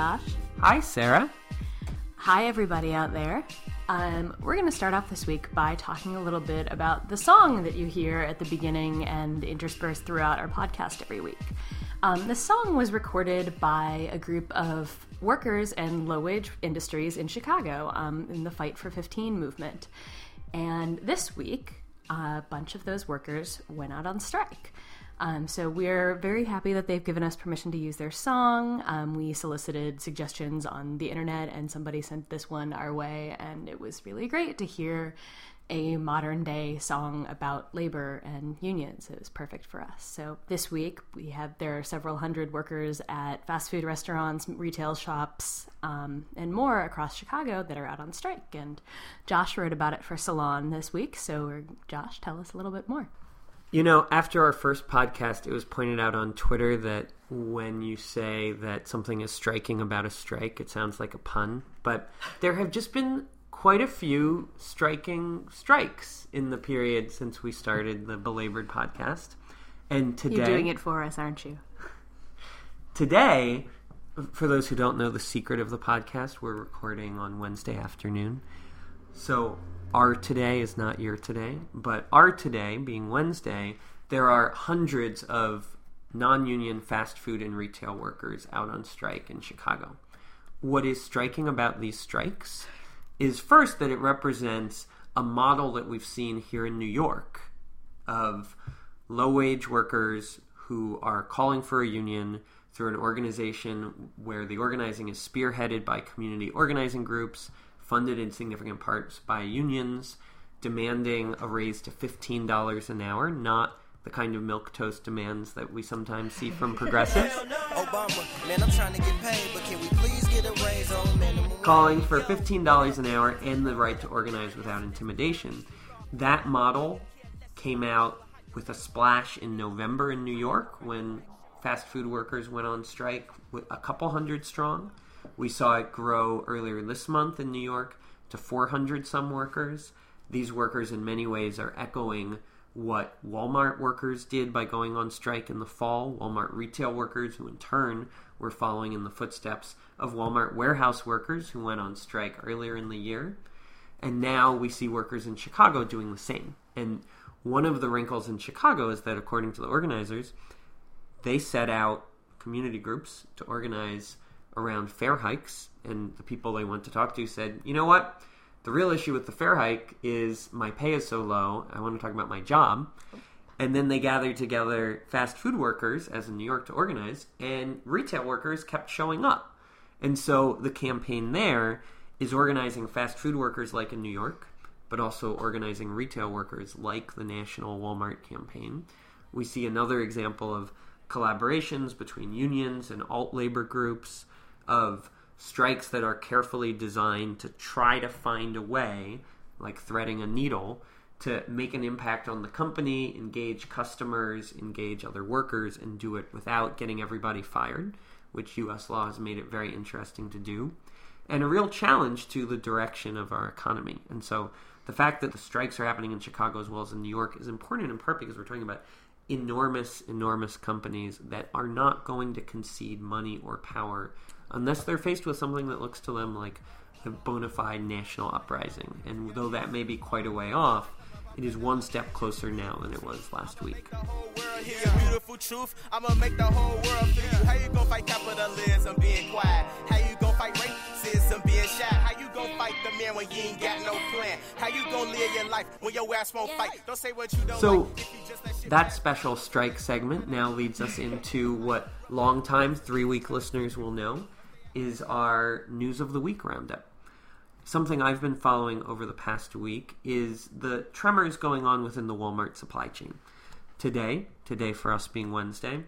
Josh. Hi, Sarah. Hi, everybody out there. Um, we're going to start off this week by talking a little bit about the song that you hear at the beginning and interspersed throughout our podcast every week. Um, the song was recorded by a group of workers and low wage industries in Chicago um, in the Fight for 15 movement. And this week, a bunch of those workers went out on strike. Um, so we're very happy that they've given us permission to use their song. Um, we solicited suggestions on the internet, and somebody sent this one our way, and it was really great to hear a modern day song about labor and unions. It was perfect for us. So this week we have there are several hundred workers at fast food restaurants, retail shops, um, and more across Chicago that are out on strike. And Josh wrote about it for Salon this week. So Josh, tell us a little bit more. You know, after our first podcast, it was pointed out on Twitter that when you say that something is striking about a strike, it sounds like a pun. But there have just been quite a few striking strikes in the period since we started the belabored podcast. And today You're doing it for us, aren't you? Today, for those who don't know the secret of the podcast, we're recording on Wednesday afternoon. So our today is not your today, but our today being Wednesday, there are hundreds of non-union fast food and retail workers out on strike in Chicago. What is striking about these strikes is first that it represents a model that we've seen here in New York of low wage workers who are calling for a union through an organization where the organizing is spearheaded by community organizing groups, funded in significant parts by unions, demanding a raise to $15 an hour, not the kind of milk toast demands that we sometimes see from progressives. Obama, man, I'm trying to get paid, but can we please get a raise on minimum? Calling for $15 an hour and the right to organize without intimidation. That model came out with a splash in November in New York when fast food workers went on strike with a couple hundred strong. We saw it grow earlier this month in New York to 400 some workers. These workers, in many ways, are echoing what Walmart workers did by going on strike in the fall, Walmart retail workers, who in turn were following in the footsteps of Walmart warehouse workers who went on strike earlier in the year. And now we see workers in Chicago doing the same. And one of the wrinkles in Chicago is that, according to the organizers, they set out community groups to organize around fare hikes. And the people they went to talk to said, you know what? The real issue with the fare hike is my pay is so low. I want to talk about my job. And then they gathered together fast food workers, as in New York, to organize, and retail workers kept showing up. And so the campaign there is organizing fast food workers like in New York, but also organizing retail workers like the National Walmart campaign. We see another example of collaborations between unions and alt labor groups, of strikes that are carefully designed to try to find a way, like threading a needle, to make an impact on the company, engage customers, engage other workers, and do it without getting everybody fired, which US law has made it very interesting to do, and a real challenge to the direction of our economy. And so the fact that the strikes are happening in Chicago as well as in New York is important in part because we're talking about enormous, enormous companies that are not going to concede money or power unless they're faced with something that looks to them like a bona fide national uprising. And though that may be quite a way off, it is one step closer now than it was last week. Beautiful truth, I'ma make the whole world feel you. How you gonna fight capitalism being quiet? How you gonna fight racism being shy? How you gonna fight the man when you ain't got no plan? How you gonna live your life when your ass won't fight? Don't say what you don't so, like. That special strike segment now leads us into what longtime three week listeners will know is our news of the week roundup. Something I've been following over the past week is the tremors going on within the Walmart supply chain. Today, today for us being Wednesday,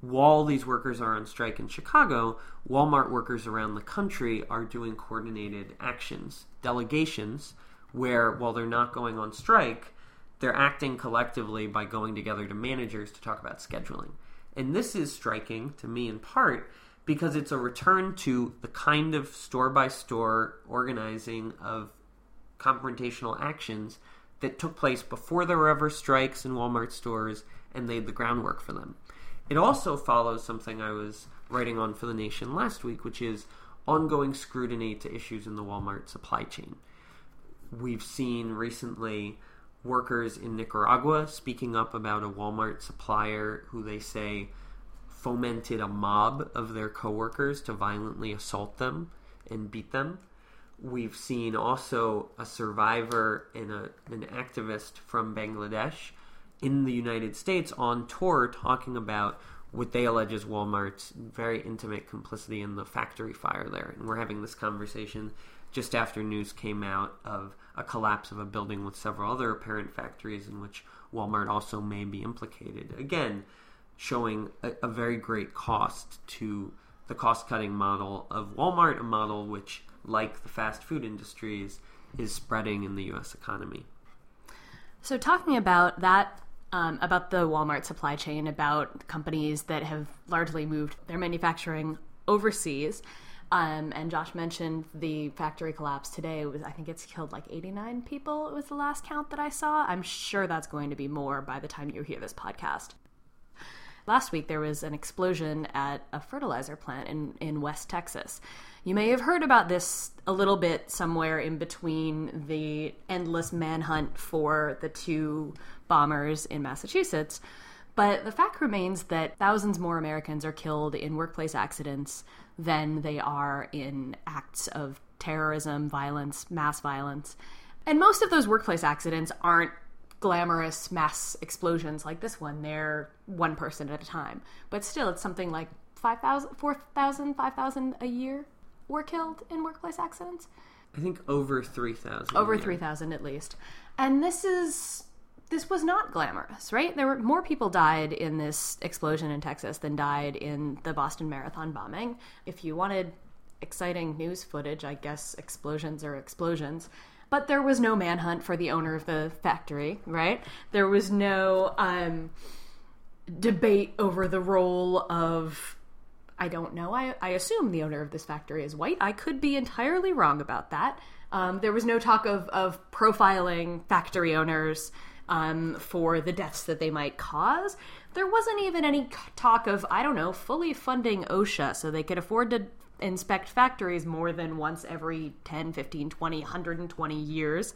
while these workers are on strike in Chicago, Walmart workers around the country are doing coordinated actions, delegations, where while they're not going on strike, they're acting collectively by going together to managers to talk about scheduling. And this is striking to me in part because it's a return to the kind of store by store organizing of confrontational actions that took place before there were ever strikes in Walmart stores and laid the groundwork for them. It also follows something I was writing on for The Nation last week, which is ongoing scrutiny to issues in the Walmart supply chain. We've seen recently workers in Nicaragua speaking up about a Walmart supplier who they say fomented a mob of their coworkers to violently assault them and beat them. We've seen also a survivor and a, an activist from Bangladesh in the United States on tour talking about what they allege is Walmart's very intimate complicity in the factory fire there. And we're having this conversation just after news came out of a collapse of a building with several other apparent factories in which Walmart also may be implicated. Again, showing a, a very great cost to the cost cutting model of Walmart, a model which, like the fast food industries, is spreading in the US economy. So, talking about that um, about the Walmart supply chain, about companies that have largely moved their manufacturing overseas. Um, and Josh mentioned the factory collapse today. It was, I think it's killed like 89 people. It was the last count that I saw. I'm sure that's going to be more by the time you hear this podcast. Last week, there was an explosion at a fertilizer plant in, in West Texas. You may have heard about this a little bit somewhere in between the endless manhunt for the two bombers in Massachusetts. But the fact remains that thousands more Americans are killed in workplace accidents than they are in acts of terrorism, violence, mass violence. And most of those workplace accidents aren't glamorous mass explosions like this one. They're one person at a time. But still, it's something like 5,000, 4,000, 5,000 a year were killed in workplace accidents. I think over 3,000. Over 3,000 at least. And this is this was not glamorous, right? There were more people died in this explosion in Texas than died in the Boston Marathon bombing. If you wanted exciting news footage, I guess explosions are explosions. But there was no manhunt for the owner of the factory, right? There was no um, debate over the role of I don't know. I, I assume the owner of this factory is white. I could be entirely wrong about that. Um, there was no talk of, of profiling factory owners um, for the deaths that they might cause. There wasn't even any talk of, I don't know, fully funding OSHA so they could afford to inspect factories more than once every 10, 15, 20, 120 years.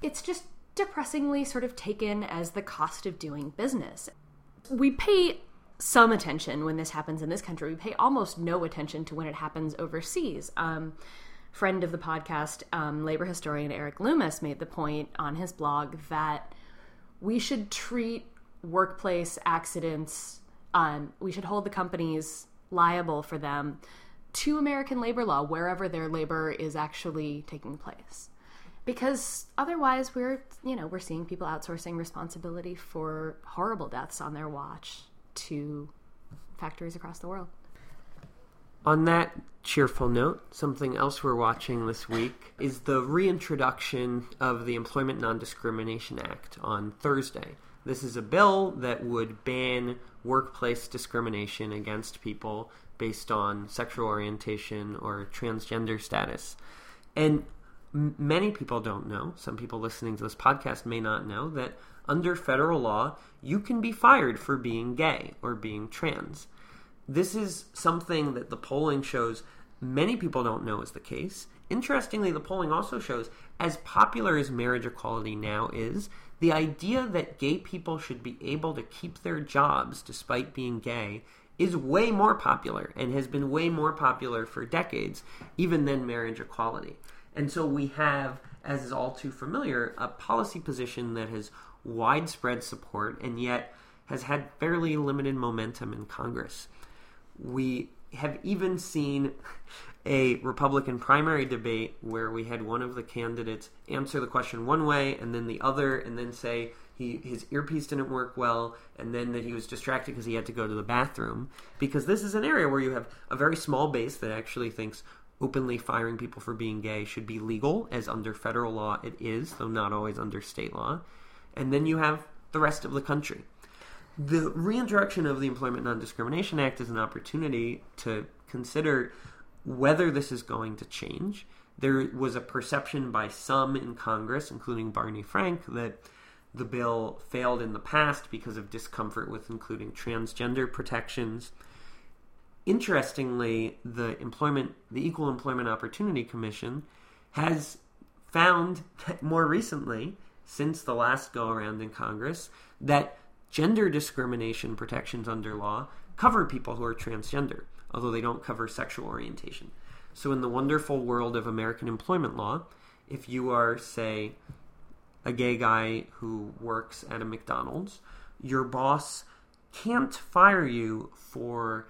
It's just depressingly sort of taken as the cost of doing business. We pay some attention when this happens in this country. We pay almost no attention to when it happens overseas. Um, friend of the podcast, um, labor historian Erik Loomis, made the point on his blog that we should treat workplace accidents, um, we should hold the companies liable for them to American labor law wherever their labor is actually taking place. Because otherwise we're you know, we're seeing people outsourcing responsibility for horrible deaths on their watch to factories across the world. On that cheerful note, something else we're watching this week is the reintroduction of the Employment Non Discrimination Act on Thursday. This is a bill that would ban workplace discrimination against people based on sexual orientation or transgender status. And m- many people don't know, some people listening to this podcast may not know, that under federal law, you can be fired for being gay or being trans. This is something that the polling shows many people don't know is the case. Interestingly, the polling also shows as popular as marriage equality now is, the idea that gay people should be able to keep their jobs despite being gay is way more popular and has been way more popular for decades, even than marriage equality. And so we have, as is all too familiar, a policy position that has widespread support and yet has had fairly limited momentum in Congress. We have even seen a Republican primary debate where we had one of the candidates answer the question one way and then the other, and then say he, his earpiece didn't work well, and then that he was distracted because he had to go to the bathroom. Because this is an area where you have a very small base that actually thinks openly firing people for being gay should be legal, as under federal law it is, though not always under state law. And then you have the rest of the country the reintroduction of the Employment Non Discrimination Act is an opportunity to consider whether this is going to change. There was a perception by some in Congress, including Barney Frank, that the bill failed in the past because of discomfort with including transgender protections. Interestingly, the employment the Equal Employment Opportunity Commission has found more recently since the last go around in Congress that gender discrimination protections under law cover people who are transgender, although they don't cover sexual orientation. So, in the wonderful world of American employment law, if you are, say, a gay guy who works at a McDonald's, your boss can't fire you for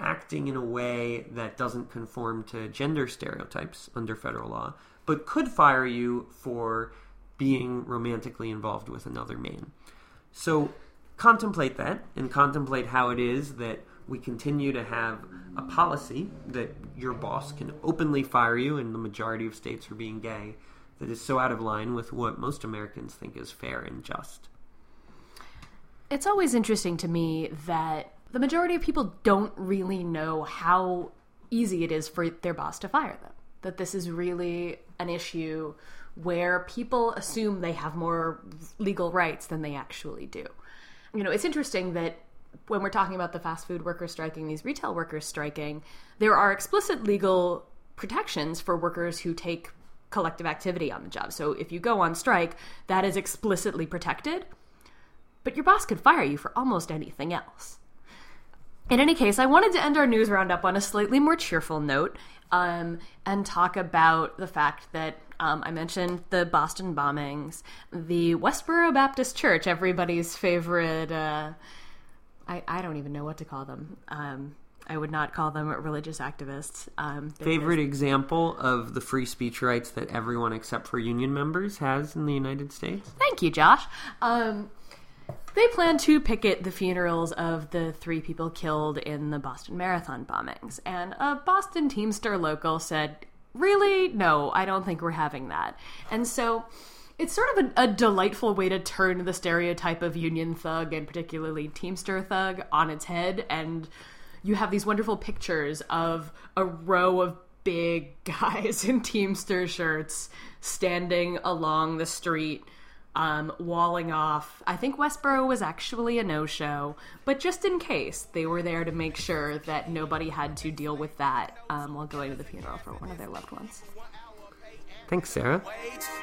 acting in a way that doesn't conform to gender stereotypes under federal law, but could fire you for being romantically involved with another man. So contemplate that and contemplate how it is that we continue to have a policy that your boss can openly fire you in the majority of states for being gay that is so out of line with what most Americans think is fair and just. It's always interesting to me that the majority of people don't really know how easy it is for their boss to fire them. That this is really an issue where people assume they have more legal rights than they actually do you know, it's interesting that when we're talking about the fast food workers striking, these retail workers striking, there are explicit legal protections for workers who take collective activity on the job. So if you go on strike, that is explicitly protected. But your boss could fire you for almost anything else. In any case, I wanted to end our news roundup on a slightly more cheerful note um, and talk about the fact that um, I mentioned the Boston bombings, the Westboro Baptist Church, everybody's favorite. Uh, I, I don't even know what to call them. Um, I would not call them religious activists. Um, favorite example of the free speech rights that everyone except for union members has in the United States? Thank you, Josh. Um, they plan to picket the funerals of the three people killed in the Boston Marathon bombings. And a Boston Teamster local said, Really? No, I don't think we're having that. And so it's sort of a, a, delightful way to turn the stereotype of Union thug and particularly Teamster thug on its head. And you have these wonderful pictures of a row of big guys in Teamster shirts standing along the street um, walling off. I think Westboro was actually a no show, but just in case, they were there to make sure that nobody had to deal with that um, while going to the funeral for one of their loved ones. Thanks, Sarah.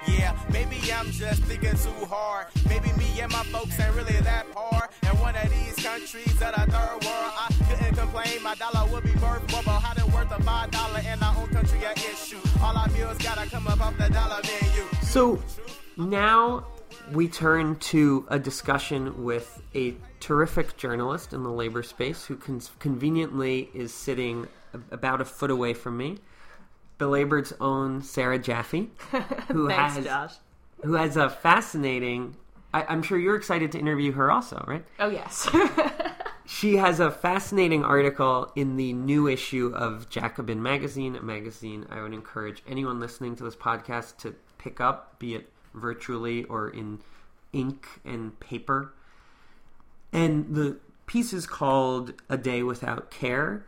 Yeah, maybe I'm just thinking too hard. Maybe me and my folks ain't really that hard. And one of these countries of the third world, I couldn't complain. My dollar would be worth more, but how it worth a five dollar in our own country issue. All our meals gotta come up off the dollar menu. So now we turn to a discussion with a terrific journalist in the labor space who con- conveniently is sitting about a foot away from me. Belabored's own Sarah Jaffe, who Thanks, has Josh. who has a fascinating. I, am sure you're excited to interview her, also, right? Oh yes. she has a fascinating article in the new issue of Jacobin magazine, a magazine I would encourage anyone listening to this podcast to pick up, be it virtually or in ink and paper. And the piece is called A Day Without Care.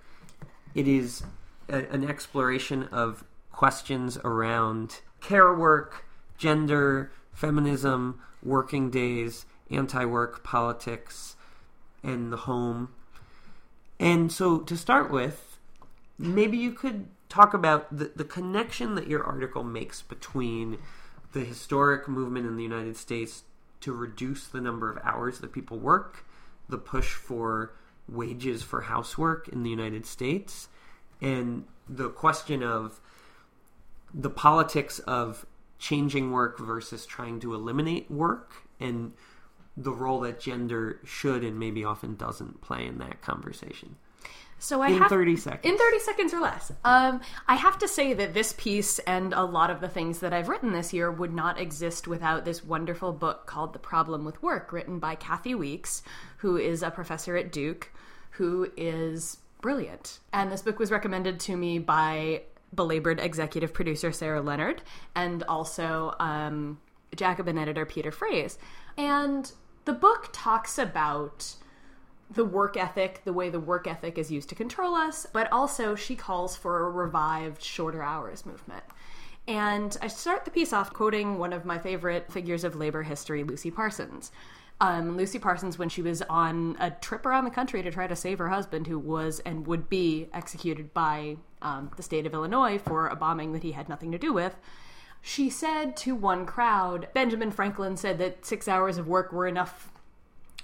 It is a, an exploration of questions around care work, gender, feminism, working days, anti work politics, and the home. And so, to start with, maybe you could talk about the, the connection that your article makes between the historic movement in the United States to reduce the number of hours that people work, the push for wages for housework in the United States, and the question of the politics of changing work versus trying to eliminate work and the role that gender should and maybe often doesn't play in that conversation. So I in have, 30 seconds. In 30 seconds or less. Um, I have to say that this piece and a lot of the things that I've written this year would not exist without this wonderful book called The Problem with Work, written by Kathi Weeks, who is a professor at Duke, who is brilliant. And this book was recommended to me by belabored executive producer Sarah Leonard and also um, Jacobin editor Peter Frase. And the book talks about the work ethic, the way the work ethic is used to control us, but also she calls for a revived shorter hours movement. And I start the piece off quoting one of my favorite figures of labor history, Lucy Parsons. Um, Lucy Parsons, when she was on a trip around the country to try to save her husband, who was and would be executed by um, the state of Illinois for a bombing that he had nothing to do with, she said to one crowd, Benjamin Franklin said that six hours of work were enough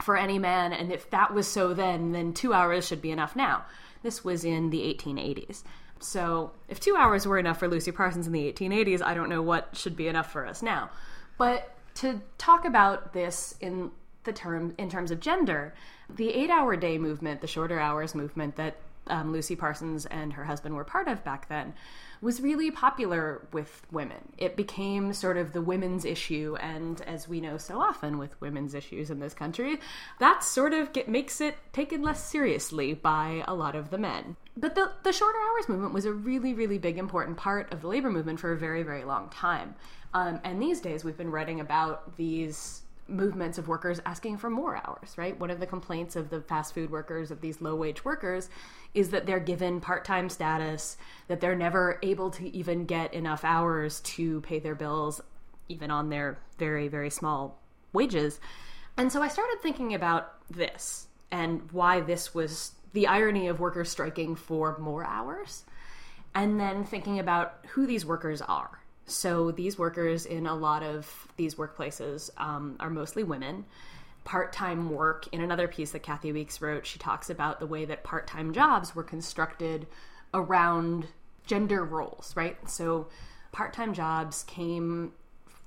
for any man, and if that was so then, then two hours should be enough now. This was in the 1880s. So, if two hours were enough for Lucy Parsons in the 1880s, I don't know what should be enough for us now. But to talk about this in the term in terms of gender, the eight-hour day movement, the shorter hours movement that um, Lucy Parsons and her husband were part of back then, was really popular with women. It became sort of the women's issue, and as we know so often with women's issues in this country, that sort of get, makes it taken less seriously by a lot of the men. But the, the shorter hours movement was a really, really big, important part of the labor movement for a very, very long time. Um, and these days, we've been writing about these movements of workers asking for more hours, right? One of the complaints of the fast food workers, of these low wage workers, is that they're given part time status, that they're never able to even get enough hours to pay their bills, even on their very, very small wages. And so I started thinking about this and why this was the irony of workers striking for more hours, and then thinking about who these workers are so these workers in a lot of these workplaces um, are mostly women. Part time work, in another piece that Kathi Weeks wrote, she talks about the way that part time jobs were constructed around gender roles, right? So part time jobs came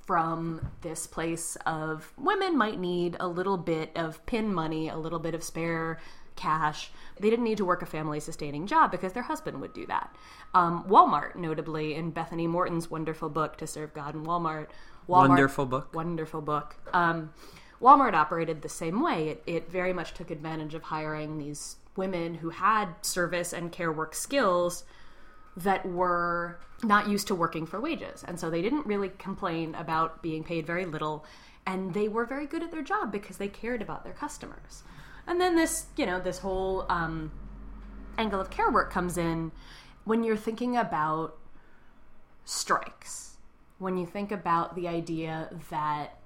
from this place of women might need a little bit of pin money, a little bit of spare cash. They didn't need to work a family sustaining job because their husband would do that. Um, Walmart, notably, in Bethany Moreton's wonderful book, To Serve God in Walmart. Walmart wonderful book. Wonderful book. Um, Walmart operated the same way. It, it very much took advantage of hiring these women who had service and care work skills that were not used to working for wages. And so they didn't really complain about being paid very little. And they were very good at their job because they cared about their customers. And then this, you know, this whole um, angle of care work comes in when you're thinking about strikes. When you think about the idea that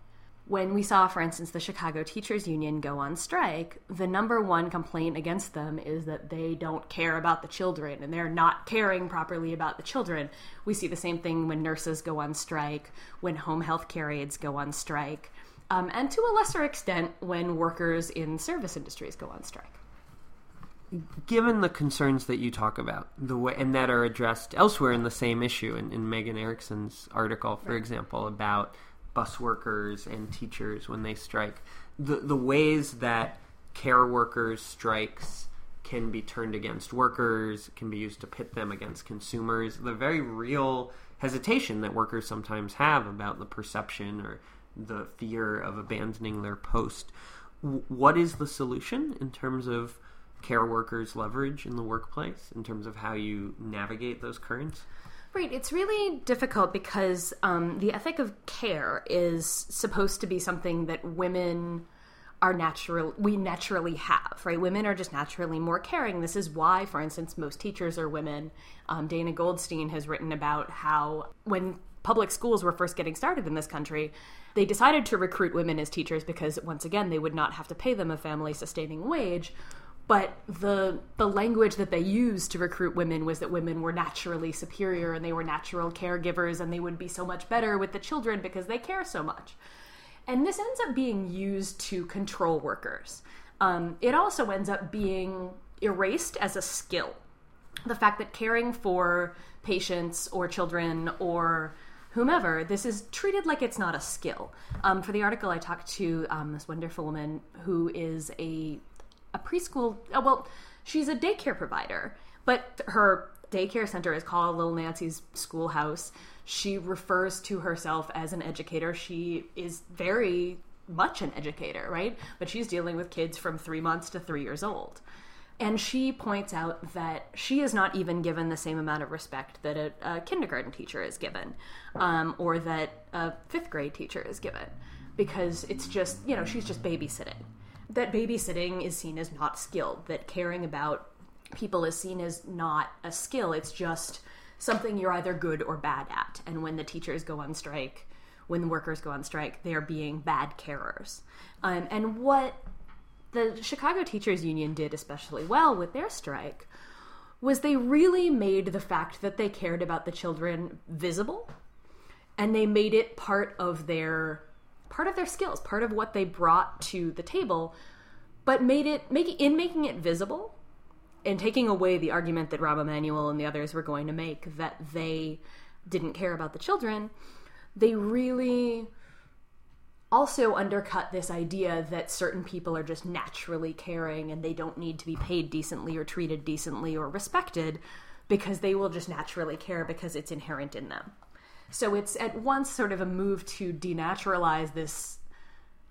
when we saw, for instance, the Chicago Teachers Union go on strike, the number one complaint against them is that they don't care about the children and they're not caring properly about the children. We see the same thing when nurses go on strike, when home health care aides go on strike um, and to a lesser extent when workers in service industries go on strike. Given the concerns that you talk about, the way and that are addressed elsewhere in the same issue, in, in Megan Erickson's article, for right. example, about bus workers and teachers when they strike, the the ways that care workers strikes can be turned against workers, can be used to pit them against consumers. The very real hesitation that workers sometimes have about the perception or the fear of abandoning their post. what is the solution in terms of care workers' leverage in the workplace, in terms of how you navigate those currents? Right. It's really difficult because um, the ethic of care is supposed to be something that women are natural we naturally have right women are just naturally more caring this is why for instance most teachers are women um, dana goldstein has written about how when public schools were first getting started in this country they decided to recruit women as teachers because, once again, they would not have to pay them a family sustaining wage. But the the language that they used to recruit women was that women were naturally superior and they were natural caregivers and they would be so much better with the children because they care so much. And this ends up being used to control workers. Um, it also ends up being erased as a skill. The fact that caring for patients or children or whomever, this is treated like it's not a skill. Um, for the article, I talked to um, this wonderful woman who is a a preschool. Oh, well, she's a daycare provider, but her daycare center is called Little Nancy's Schoolhouse. She refers to herself as an educator. She is very much an educator, right? But she's dealing with kids from three months to three years old. And she points out that she is not even given the same amount of respect that a, a kindergarten teacher is given, um, or that a fifth grade teacher is given, because it's just, you know, she's just babysitting. That babysitting is seen as not skilled, that caring about people is seen as not a skill. It's just something you're either good or bad at. And when the teachers go on strike, when the workers go on strike, they are being bad carers. Um, and what the Chicago Teachers Union did especially well with their strike was they really made the fact that they cared about the children visible and they made it part of their part of their skills part of what they brought to the table but made it making in making it visible and taking away the argument that Rahm Emanuel and the others were going to make that they didn't care about the children they really also undercut this idea that certain people are just naturally caring and they don't need to be paid decently or treated decently or respected because they will just naturally care because it's inherent in them. So it's at once sort of a move to denaturalize this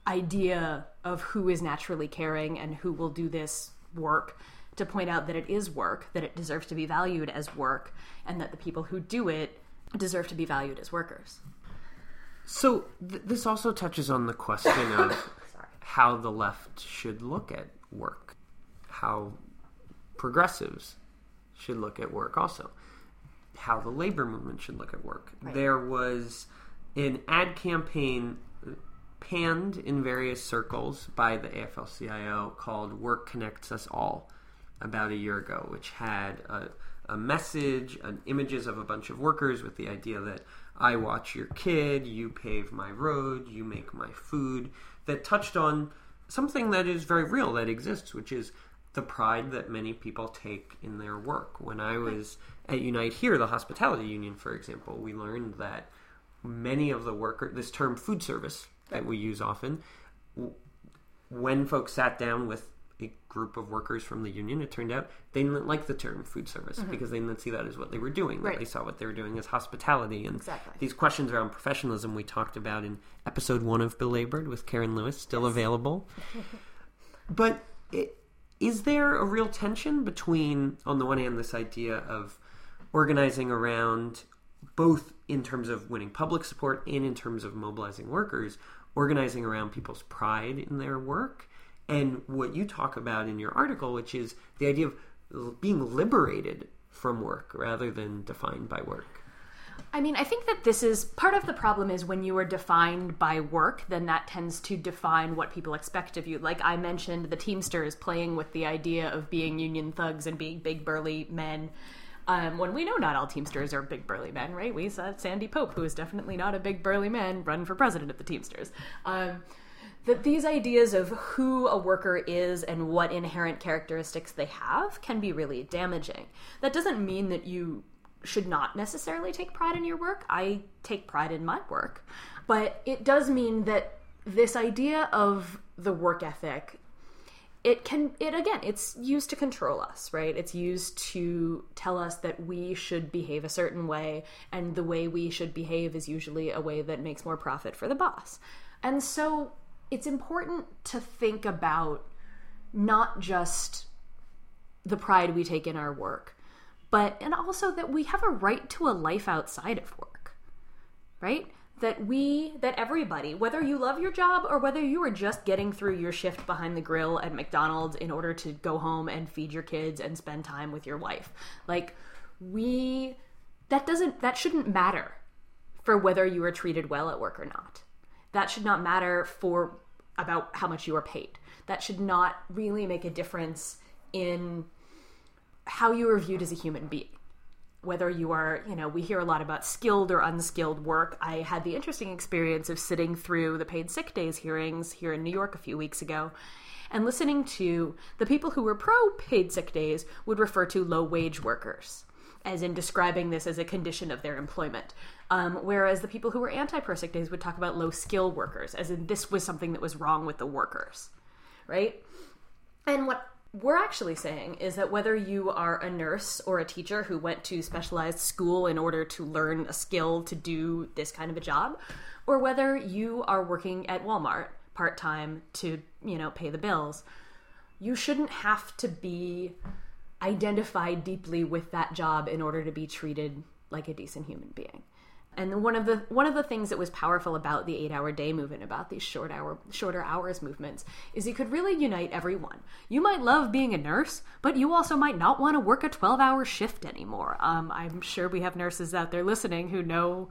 idea of who is naturally caring and who will do this work to point out that it is work, that it deserves to be valued as work, and that the people who do it deserve to be valued as workers. So th- this also touches on the question of how the left should look at work, how progressives should look at work, also how the labor movement should look at work. Right. There was an ad campaign uh, panned in various circles by the AFL-CIO called "Work Connects Us All" about a year ago, which had a, a message and images of a bunch of workers with the idea that I watch your kid, you pave my road, you make my food, that touched on something that is very real that exists, which is the pride that many people take in their work. When I was at Unite here, the hospitality union, for example, we learned that many of the workers, this term food service that we use often, when folks sat down with a group of workers from the union, it turned out they didn't like the term food service because they didn't see that as what they were doing. Mm-hmm. Right. They saw what they were doing as hospitality. And Exactly. these questions around professionalism we talked about in episode one of Belabored with Karen Lewis, still available. but it, is there a real tension between, on the one hand, this idea of organizing around both in terms of winning public support and in terms of mobilizing workers, organizing around people's pride in their work, and what you talk about in your article, which is the idea of being liberated from work rather than defined by work. I mean, I think that this is part of the problem is when you are defined by work, then that tends to define what people expect of you. Like I mentioned, the Teamsters playing with the idea of being union thugs and being big burly men. Um, when we know not all Teamsters are big burly men, right? We saw Sandy Pope, who is definitely not a big burly man, run for president of the Teamsters. Um, that these ideas of who a worker is and what inherent characteristics they have can be really damaging. That doesn't mean that you should not necessarily take pride in your work. I take pride in my work. But it does mean that this idea of the work ethic it can it again it's used to control us right it's used to tell us that we should behave a certain way and the way we should behave is usually a way that makes more profit for the boss and so it's important to think about not just the pride we take in our work but and also that we have a right to a life outside of work right? That we that everybody whether you love your job or whether you are just getting through your shift behind the grill at McDonald's in order to go home and feed your kids and spend time with your wife like we that doesn't that shouldn't matter for whether you are treated well at work or not. That should not matter for about how much you are paid that should not really make a difference in how you are viewed as a human being whether you are, you know, we hear a lot about skilled or unskilled work. I had the interesting experience of sitting through the paid sick days hearings here in New York a few weeks ago and listening to the people who were pro paid sick days would refer to low wage workers as in describing this as a condition of their employment. Um, whereas the people who were anti pro days would talk about low skill workers, as in this was something that was wrong with the workers, right? And what we're actually saying is that whether you are a nurse or a teacher who went to specialized school in order to learn a skill to do this kind of a job, or whether you are working at Walmart part time to, you know, pay the bills, you shouldn't have to be identified deeply with that job in order to be treated like a decent human being. And one of the one of the things that was powerful about the eight hour day movement, about these short hour shorter hours movements, is it could really unite everyone. You might love being a nurse, but you also might not want to work a twelve hour shift anymore. Um, I'm sure we have nurses out there listening who know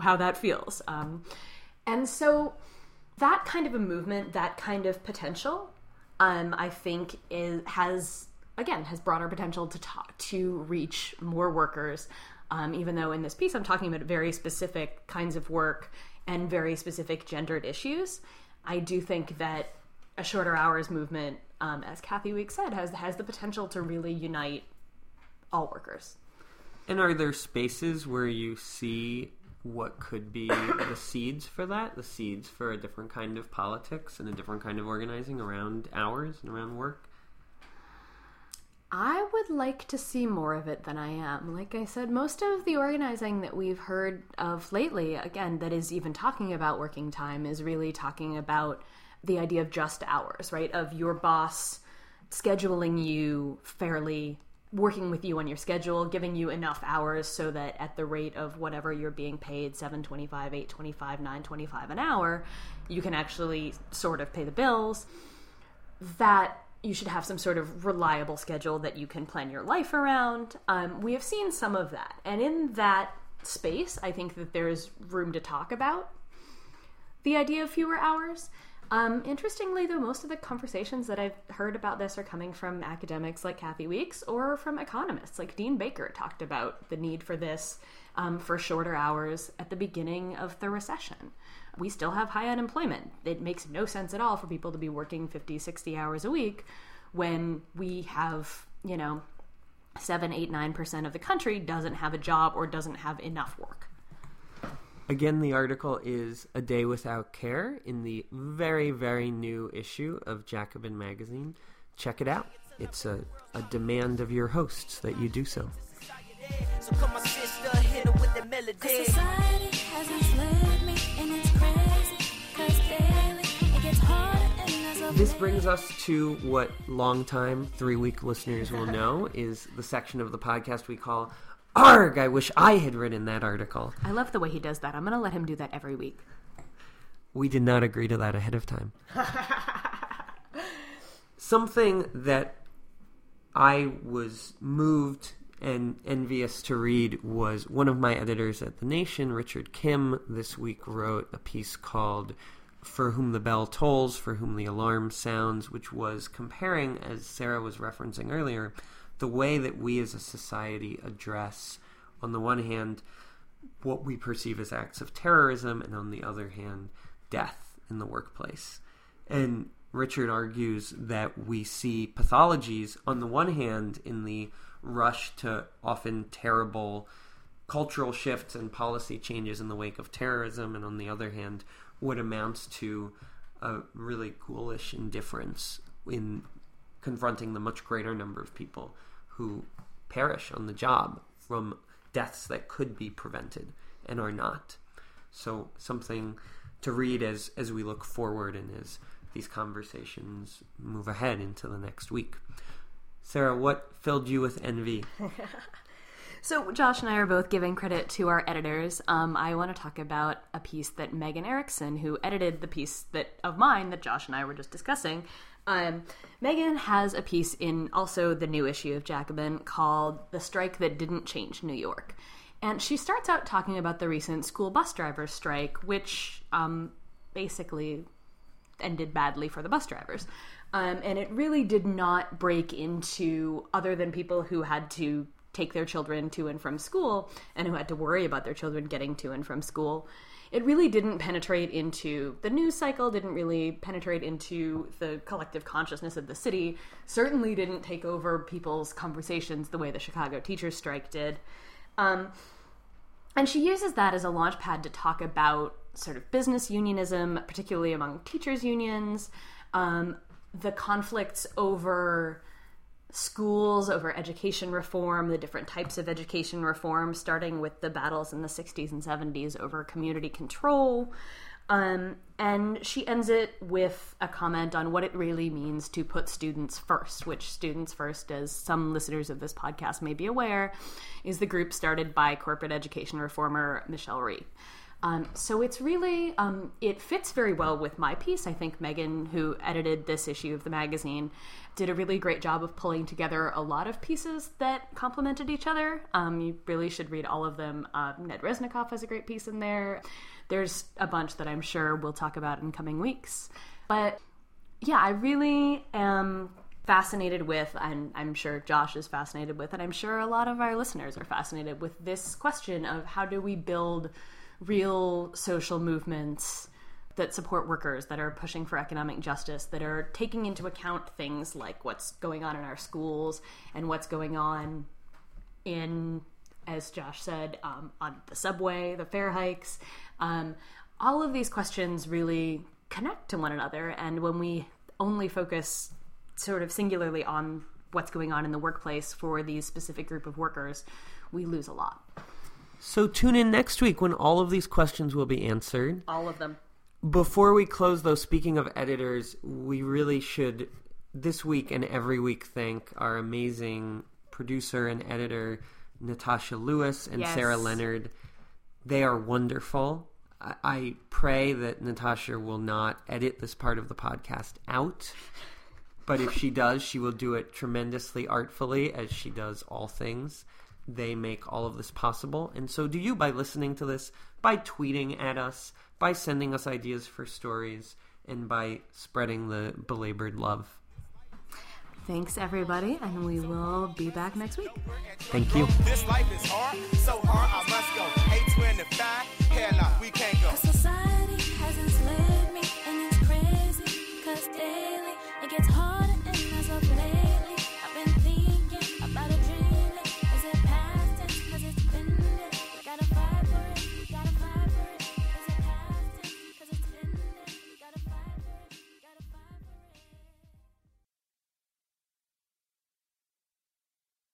how that feels. Um, and so that kind of a movement, that kind of potential, um, I think is has again has broader potential to talk to reach more workers um, even though in this piece I'm talking about very specific kinds of work and very specific gendered issues, I do think that a shorter hours movement, um, as Kathi Weeks said, has has the potential to really unite all workers. And are there spaces where you see what could be the seeds for that? The seeds for a different kind of politics and a different kind of organizing around hours and around work? I would like to see more of it than I am. Like I said, most of the organizing that we've heard of lately, again, that is even talking about working time, is really talking about the idea of just hours, right? Of your boss scheduling you fairly, working with you on your schedule, giving you enough hours so that at the rate of whatever you're being paid, 725, 825, 925 an hour, you can actually sort of pay the bills. That you should have some sort of reliable schedule that you can plan your life around. Um, we have seen some of that. And in that space, I think that there's room to talk about the idea of fewer hours. Um, interestingly, though, most of the conversations that I've heard about this are coming from academics like Kathi Weeks or from economists like Dean Baker talked about the need for this um, for shorter hours at the beginning of the recession we still have high unemployment. It makes no sense at all for people to be working 50, 60 hours a week when we have, you know, 7, 8, 9% of the country doesn't have a job or doesn't have enough work. Again, the article is A Day Without Care in the very, very new issue of Jacobin Magazine. Check it out. It's a, a demand of your hosts that you do so. So brings us to what longtime three week listeners will know is the section of the podcast we call Arg, I wish I had written that article. I love the way he does that. I'm going to let him do that every week. We did not agree to that ahead of time. Something that I was moved and envious to read was one of my editors at The Nation, Richard Kim, this week wrote a piece called For Whom the Bell Tolls, For Whom the Alarm Sounds, which was comparing, as Sarah was referencing earlier, the way that we as a society address, on the one hand, what we perceive as acts of terrorism, and on the other hand, death in the workplace. And Richard argues that we see pathologies, on the one hand, in the rush to often terrible cultural shifts and policy changes in the wake of terrorism, and on the other hand, what amounts to a really ghoulish indifference in confronting the much greater number of people who perish on the job from deaths that could be prevented and are not. So something to read as as we look forward and as these conversations move ahead into the next week. Sarah, what filled you with envy? so, Josh and I are both giving credit to our editors. Um, I want to talk about a piece that Megan Erickson, who edited the piece that of mine that Josh and I were just discussing, um, Megan has a piece in also the new issue of Jacobin called "The Strike That Didn't Change New York." And she starts out talking about the recent school bus drivers strike, which um, basically ended badly for the bus drivers. Um, and it really did not break into other than people who had to take their children to and from school and who had to worry about their children getting to and from school. It really didn't penetrate into the news cycle, didn't really penetrate into the collective consciousness of the city, certainly didn't take over people's conversations the way the Chicago teachers strike did. Um, and she uses that as a launch pad to talk about sort of business unionism, particularly among teachers' unions, um, the conflicts over schools, over education reform, the different types of education reform, starting with the battles in the 60s and 70s over community control. Um, and she ends it with a comment on what it really means to put students first, which Students First, as some listeners of this podcast may be aware, is the group started by corporate education reformer Michelle Rhee. Um, so it's really um, it fits very well with my piece. I think Megan, who edited this issue of the magazine, did a really great job of pulling together a lot of pieces that complemented each other. Um, you really should read all of them. Uh, Ned Resnikoff has a great piece in there. There's a bunch that I'm sure we'll talk about in coming weeks. But yeah, I really am fascinated with, and I'm sure Josh is fascinated with, and I'm sure a lot of our listeners are fascinated with this question of how do we build real social movements that support workers, that are pushing for economic justice, that are taking into account things like what's going on in our schools and what's going on in, as Josh said, um, on the subway, the fare hikes. Um, all of these questions really connect to one another. And when we only focus sort of singularly on what's going on in the workplace for these specific group of workers, we lose a lot. So tune in next week when all of these questions will be answered. All of them. Before we close, though, speaking of editors, we really should this week and every week thank our amazing producer and editor, Natasha Lewis and Yes. Sarah Leonard. They are wonderful. I, I pray that Natasha will not edit this part of the podcast out. But if she does, she will do it tremendously artfully, as she does all things. They make all of this possible. And so do you by listening to this, by tweeting at us, by sending us ideas for stories, and by spreading the belabored love. Thanks, everybody, and we will be back next week. Thank you. This life is hard, so hard I must go. hell no, we can't go. Cause society has me, and it's crazy, cause daily it gets.